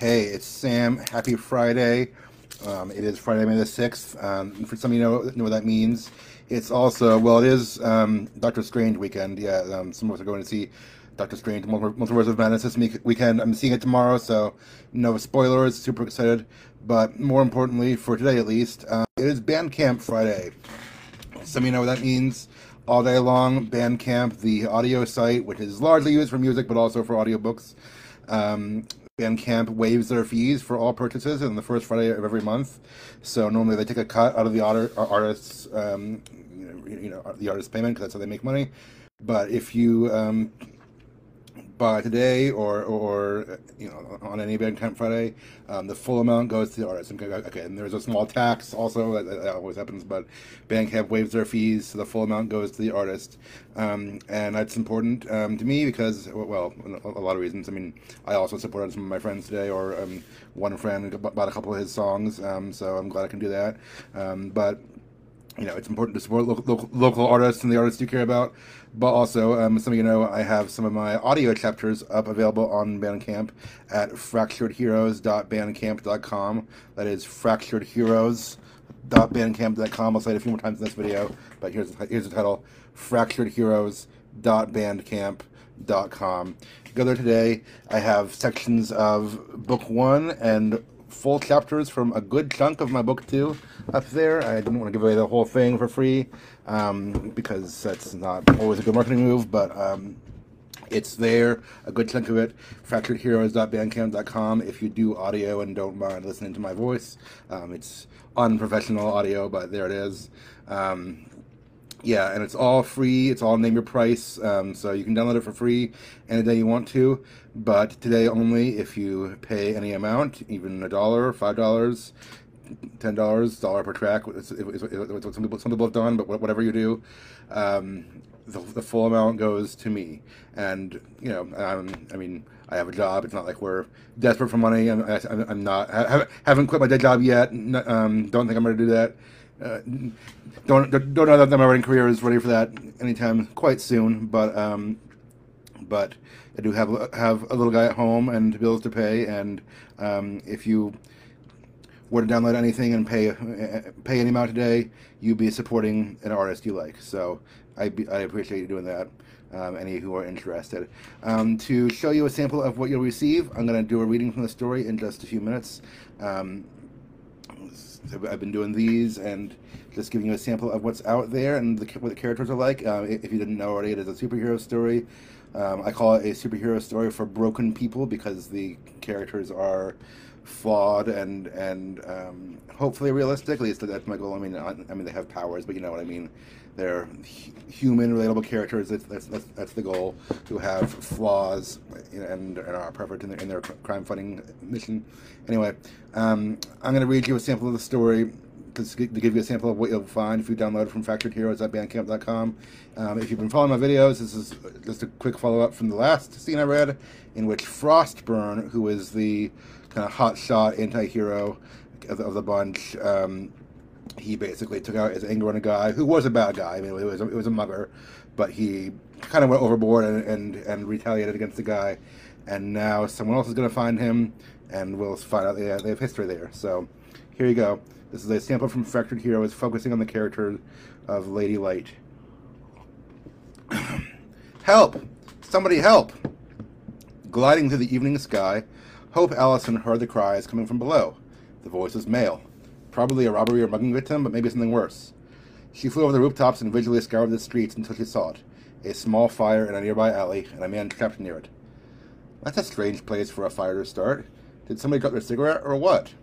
Hey, it's Sam. Happy Friday. Um, it is Friday, May the 6th. Um, for some of you know, know what that means. It's also, well, it is um, Doctor Strange weekend. Yeah, um, some of us are going to see Doctor Strange, Multiverse of Madness this weekend. I'm seeing it tomorrow, so no spoilers. Super excited. But more importantly, for today at least, uh, it is Bandcamp Friday. Some of you know what that means. All day long, Bandcamp, the audio site, which is largely used for music but also for audiobooks. Um, Bandcamp waives their fees for all purchases on the first Friday of every month. So normally they take a cut out of the artist's, um, you know, the artist's payment because that's how they make money. But if you um, buy today or or you know on any Bandcamp Friday, um, the full amount goes to the artist. Okay, and there's a small tax also that, that always happens, but Bandcamp waives their fees, so the full amount goes to the artist, um, and that's important um, to me because well, a, lot of reasons. I mean, I also supported some of my friends today, or um, one friend bought a couple of his songs, um, so I'm glad I can do that. But you know, it's important to support local, local, local, artists and the artists you care about. But also, um, some of you know, I have some of my audio chapters up available on Bandcamp at fracturedheroes.bandcamp.com. That is fracturedheroes.bandcamp.com. I'll say it a few more times in this video, but here's here's the title: fracturedheroes.bandcamp.com. Go there today. I have sections of book one and full chapters from a good chunk of my book too up there. I didn't want to give away the whole thing for free um, because that's not always a good marketing move, but um, it's there, a good chunk of it. FracturedHeroes.bandcamp.com if you do audio and don't mind listening to my voice. Um, it's unprofessional audio, but there it is. Um, yeah, and it's all free. It's all name your price, um, so you can download it for free any day you want to. But today only, if you pay any amount, even a dollar, five dollars, ten dollars, dollar per track. It's, some people some people have done, but whatever you do, um, the, the full amount goes to me. And you know, um, I mean, I have a job. It's not like we're desperate for money. I'm, I'm not. I haven't quit my day job yet. Um, don't think I'm going to do that. Uh, don't don't know that my writing career is ready for that anytime quite soon. But um, but I do have have a little guy at home and bills to pay. And um, if you were to download anything and pay pay any amount today, you'd be supporting an artist you like. So I I appreciate you doing that. Um, any who are interested. Um, to show you a sample of what you'll receive, I'm going to do a reading from the story in just a few minutes. Um, I've been doing these and just giving you a sample of what's out there and the, what the characters are like. Uh, if you didn't know already, it is a superhero story. Um, I call it a superhero story for broken people because the characters are flawed and and um, hopefully realistic. At least that's my goal. I mean, I, I, mean they have powers, but you know what I mean. They're human, relatable characters. That's, that's, that's, that's the goal. Who have flaws and, and are perfect in their, in their crime fighting mission. Anyway, um, I'm going to read you a sample of the story to give you a sample of what you'll find if you download it from fracturedheroes.bandcamp.com. Um, if you've been following my videos, this is just a quick follow up from the last scene I read, in which Frostburn, who is the kind of hotshot anti-hero of the, of the bunch, um, he basically took out his anger on a guy who was a bad guy. I mean, it was a, it was a mugger, but he kind of went overboard and, and, and retaliated against the guy. And now someone else is going to find him, and we'll find out they have, they have history there. So here you go. This is a sample from Fractured Heroes focusing on the character of Lady Light. help! Somebody help! Gliding through the evening sky, Hope Allison heard the cries coming from below. The voice was male. Probably a robbery or mugging victim, but maybe something worse. She flew over the rooftops and visually scoured the streets until she saw it a small fire in a nearby alley and a man trapped near it. That's a strange place for a fire to start. Did somebody drop their cigarette or what?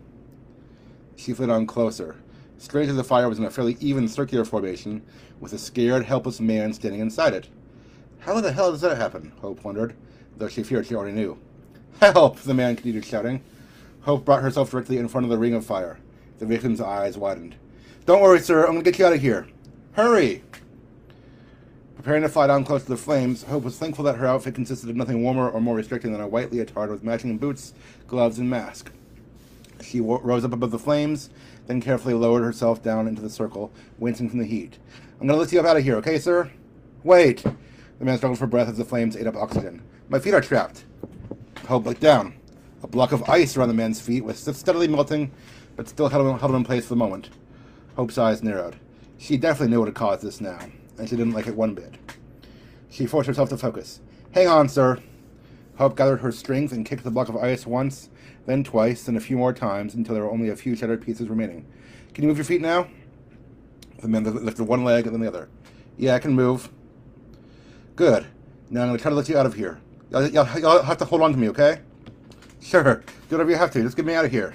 She flew on closer. Straight as the fire was in a fairly even circular formation, with a scared, helpless man standing inside it. How the hell does that happen? Hope wondered, though she feared she already knew. Help! the man continued shouting. Hope brought herself directly in front of the ring of fire. The victim's eyes widened. Don't worry, sir. I'm going to get you out of here. Hurry! Preparing to fly down close to the flames, Hope was thankful that her outfit consisted of nothing warmer or more restricting than a white leotard with matching boots, gloves, and mask. She rose up above the flames, then carefully lowered herself down into the circle, wincing from the heat. I'm going to lift you up out of here, okay, sir? Wait! The man struggled for breath as the flames ate up oxygen. My feet are trapped. Hope looked down. A block of ice around the man's feet was steadily melting, but still held him, held him in place for the moment. Hope's eyes narrowed. She definitely knew what had caused this now, and she didn't like it one bit. She forced herself to focus. Hang on, sir. Hope gathered her strength and kicked the block of ice once, then twice, then a few more times until there were only a few shattered pieces remaining. Can you move your feet now? The man lifted one leg and then the other. Yeah, I can move. Good. Now I'm going to try to let you out of here. You'll have to hold on to me, okay? Sure. Do whatever you have to. Just get me out of here.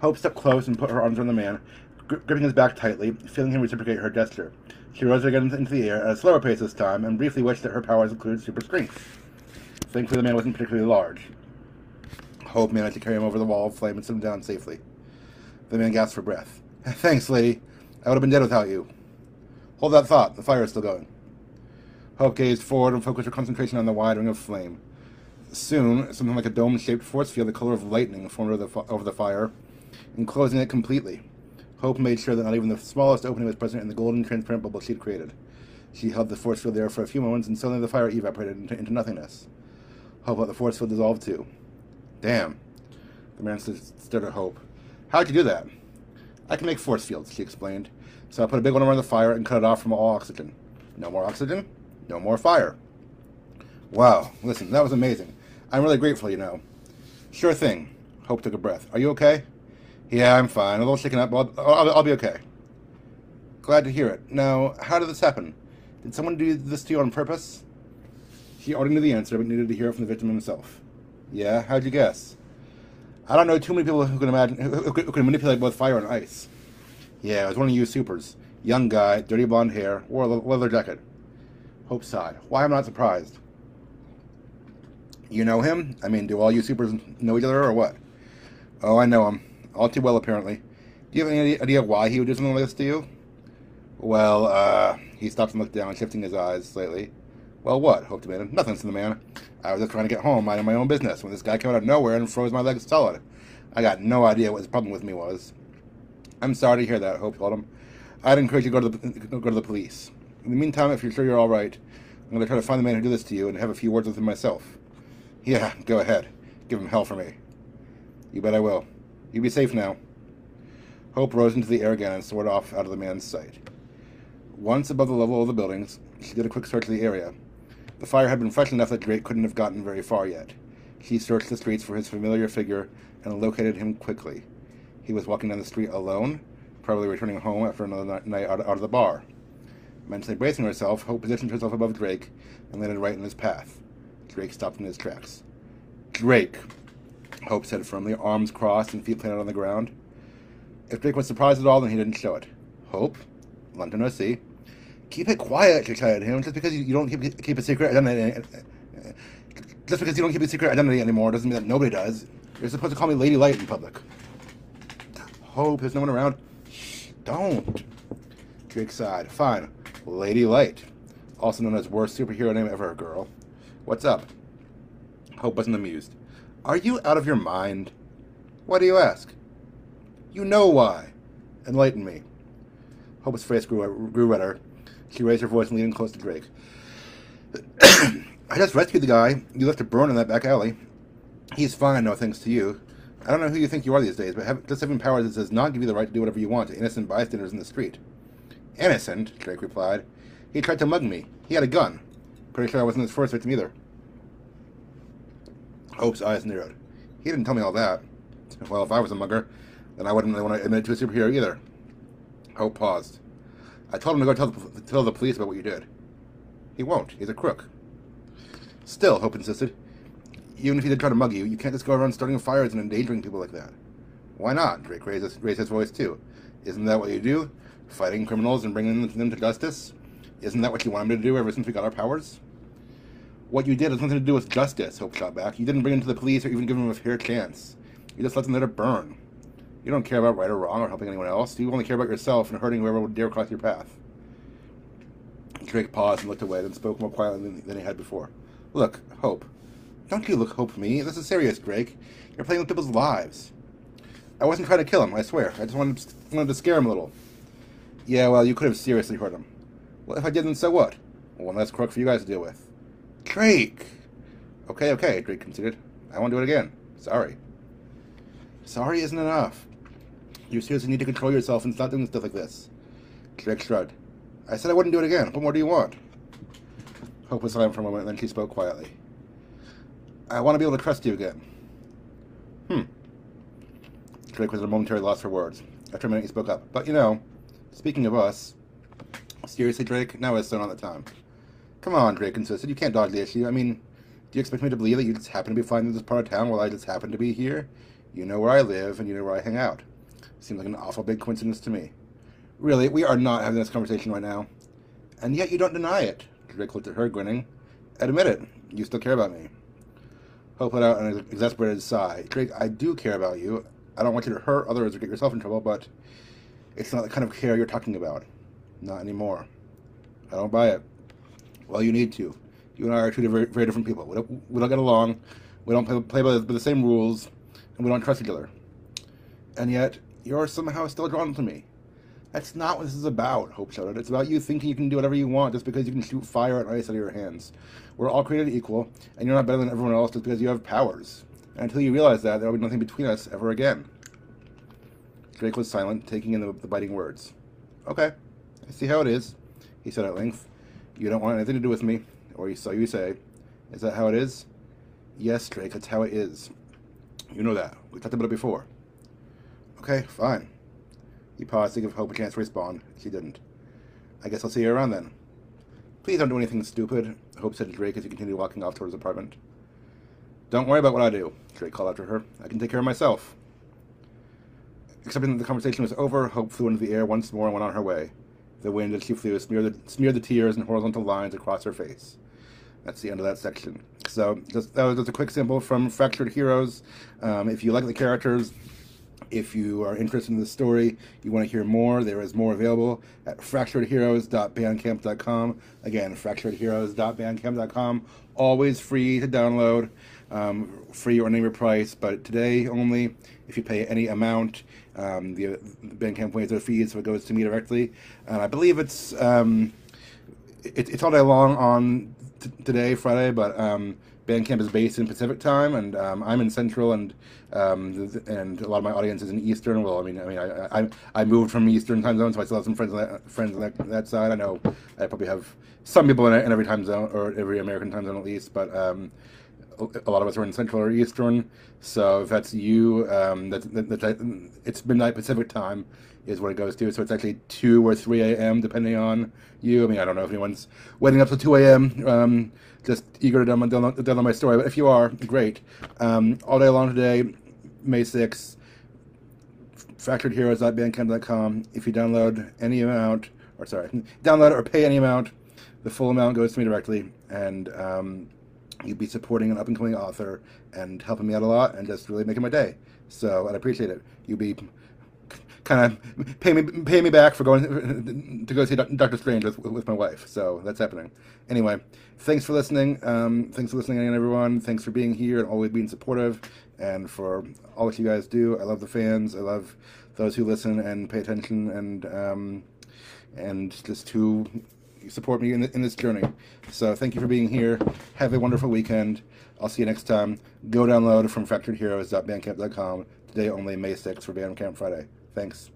Hope stepped close and put her arms around the man, gripping his back tightly, feeling him reciprocate her gesture. She rose again into the air at a slower pace this time, and briefly wished that her powers included super strength. Thankfully, the man wasn't particularly large. Hope managed to carry him over the wall of flame and sit him down safely. The man gasped for breath. Thanks, lady. I would have been dead without you. Hold that thought. The fire is still going. Hope gazed forward and focused her concentration on the wide ring of flame. Soon, something like a dome-shaped force field the color of lightning formed over the, over the fire, enclosing it completely. Hope made sure that not even the smallest opening was present in the golden, transparent bubble she'd created. She held the force field there for a few moments, and suddenly the fire evaporated into, into nothingness. Hope let the force field dissolve too. Damn. The man stared at Hope. How'd you do that? I can make force fields, she explained. So I put a big one around the fire and cut it off from all oxygen. No more oxygen, no more fire. Wow, listen, that was amazing. I'm really grateful, you know. Sure thing. Hope took a breath. Are you okay? Yeah, I'm fine. A little shaken up, but I'll, I'll, I'll be okay. Glad to hear it. Now, how did this happen? Did someone do this to you on purpose? She already knew the answer, but needed to hear it from the victim himself. Yeah, how'd you guess? I don't know too many people who can imagine who, who, can manipulate both fire and ice. Yeah, it was one of you supers. Young guy, dirty blonde hair, wore a leather jacket. Hope sighed. Why I'm not surprised? You know him? I mean, do all you supers know each other or what? Oh, I know him. All too well, apparently. Do you have any idea why he would do something like this to you? Well, uh, he stops and looks down, shifting his eyes slightly. Well, what? Hope demanded. Nothing, said the man. I was just trying to get home, minding my own business, when this guy came out of nowhere and froze my legs solid. I got no idea what his problem with me was. I'm sorry to hear that, Hope told him. I'd encourage you to go to the, go to the police. In the meantime, if you're sure you're all right, I'm going to try to find the man who did this to you and have a few words with him myself. Yeah, go ahead. Give him hell for me. You bet I will. You be safe now. Hope rose into the air again and soared off out of the man's sight. Once above the level of the buildings, she did a quick search of the area. The fire had been fresh enough that Drake couldn't have gotten very far yet. She searched the streets for his familiar figure and located him quickly. He was walking down the street alone, probably returning home after another night out, of the bar. Mentally bracing herself, Hope positioned herself above Drake and landed right in his path. Drake stopped in his tracks. Drake, Hope said firmly, arms crossed and feet planted on the ground. If Drake was surprised at all, then he didn't show it. Hope, London OC, keep it quiet, she shouted at him. Just because you don't keep, keep a secret identity, uh, uh, just because you don't keep a secret identity anymore doesn't mean that nobody does. You're supposed to call me Lady Light in public. Hope there's no one around. Shh, don't. Drake sighed. Fine. Lady Light. Also known as worst superhero name ever, girl. What's up? Hope wasn't amused. Are you out of your mind? Why do you ask? You know why. Enlighten me. Hope's face grew, grew redder. She raised her voice and leaned close to Drake. I just rescued the guy you left to burn in that back alley. He's fine, no thanks to you. I don't know who you think you are these days, but have, just having powers does not give you the right to do whatever you want to innocent bystanders in the street. Innocent, Drake replied. He tried to mug me. He had a gun. Pretty sure I wasn't his first victim either. Hope's eyes narrowed. He didn't tell me all that. Well, if I was a mugger, then I wouldn't really want to admit it to a superhero either. Hope paused. I told him to go tell the, tell the police about what you did. He won't. He's a crook. Still, Hope insisted. Even if he did try to mug you, you can't just go around starting fires and endangering people like that. Why not? Drake raised raised his voice too. Isn't that what you do? Fighting criminals and bringing them to justice? Isn't that what you wanted me to do ever since we got our powers? What you did has nothing to do with justice, Hope shot back. You didn't bring him to the police or even give him a fair chance. You just let them let it burn. You don't care about right or wrong or helping anyone else. You only care about yourself and hurting whoever would dare cross your path. Drake paused and looked away, then spoke more quietly than, than he had before. Look, Hope. Don't you look Hope me. This is serious, Drake. You're playing with people's lives. I wasn't trying to kill him, I swear. I just wanted, wanted to scare him a little. Yeah, well, you could have seriously hurt him. Well, if I didn't, so what? One less crook for you guys to deal with. Drake! Okay, okay, Drake conceded. I won't do it again. Sorry. Sorry isn't enough. You seriously need to control yourself and stop doing stuff like this. Drake shrugged. I said I wouldn't do it again. What more do you want? Hope was silent for a moment, then she spoke quietly. I want to be able to trust you again. Hmm. Drake was at a momentary loss for words. After a minute, he spoke up. But you know, speaking of us, seriously, Drake, now is so not the time. Come on, Drake insisted. You can't dodge the issue. I mean, do you expect me to believe that you just happen to be flying through this part of town while I just happen to be here? You know where I live, and you know where I hang out. Seems like an awful big coincidence to me. Really, we are not having this conversation right now. And yet you don't deny it. Drake looked at her, grinning. Admit it. You still care about me. Hope let out an exasperated sigh. Drake, I do care about you. I don't want you to hurt others or get yourself in trouble, but it's not the kind of care you're talking about. Not anymore. I don't buy it. Well, you need to. You and I are two very, very different people. We don't, we don't get along. We don't play, play by, the, by the same rules, and we don't trust each other. And yet, you're somehow still drawn to me. That's not what this is about, Hope shouted. It's about you thinking you can do whatever you want just because you can shoot fire and ice out of your hands. We're all created equal, and you're not better than everyone else just because you have powers. And until you realize that, there will be nothing between us ever again. Drake was silent, taking in the, the biting words. Okay, I see how it is, he said at length. You don't want anything to do with me, or so you say. Is that how it is? Yes, Drake, that's how it is. You know that. We talked about it before. Okay, fine. He paused to give Hope a chance to respond. She didn't. I guess I'll see you around then. Please don't do anything stupid, Hope said to Drake as he continued walking off toward his apartment. Don't worry about what I do, Drake called after her. I can take care of myself. Accepting that the conversation was over, Hope flew into the air once more and went on her way. The wind as she flew smeared the, smeared the tears in horizontal lines across her face. That's the end of that section. So just, that was just a quick sample from Fractured Heroes. Um, if you like the characters, if you are interested in the story, you want to hear more, there is more available at fracturedheroes.bandcamp.com. Again, fracturedheroes.bandcamp.com. Always free to download, um, free or name your price, but today only, if you pay any amount, um, the, Bandcamp their fees, so it goes to me directly. And I believe it's um, it, it's all day long on t- today, Friday, but um, Bandcamp is based in Pacific time, and um, I'm in Central, and um, and a lot of my audience is in Eastern. Well, I mean, I mean, I, I, I moved from Eastern time zone, so I still have some friends on that friends on that, that side. I know I probably have some people in, in every time zone or every American time zone at least, but um, a lot of us are in Central or Eastern. So if that's you, um, that, that, it's midnight Pacific time is what it goes to. So it's actually 2 or 3 a.m. depending on you. I mean, I don't know if anyone's waiting up till 2 a.m. Um, just eager to download, download my story. But if you are, great. Um, all day long today, May 6th, fracturedheroes.bandcamp.com. If you download any amount, or sorry, download or pay any amount, the full amount goes to me directly. And um, you'd be supporting an up and coming author and helping me out a lot and just really making my day. So I'd appreciate it. You'd be kind of pay me pay me back for going to go see Doctor Strange with, with my wife. So that's happening. Anyway, thanks for listening. Um, thanks for listening, again, everyone. Thanks for being here and always being supportive, and for all that you guys do. I love the fans. I love those who listen and pay attention and um, and just who support me in, in this journey. So thank you for being here. Have a wonderful weekend. I'll see you next time. Go download from fracturedheroes.bandcamp.com. Today only May 6th for Bandcamp Friday. Thanks.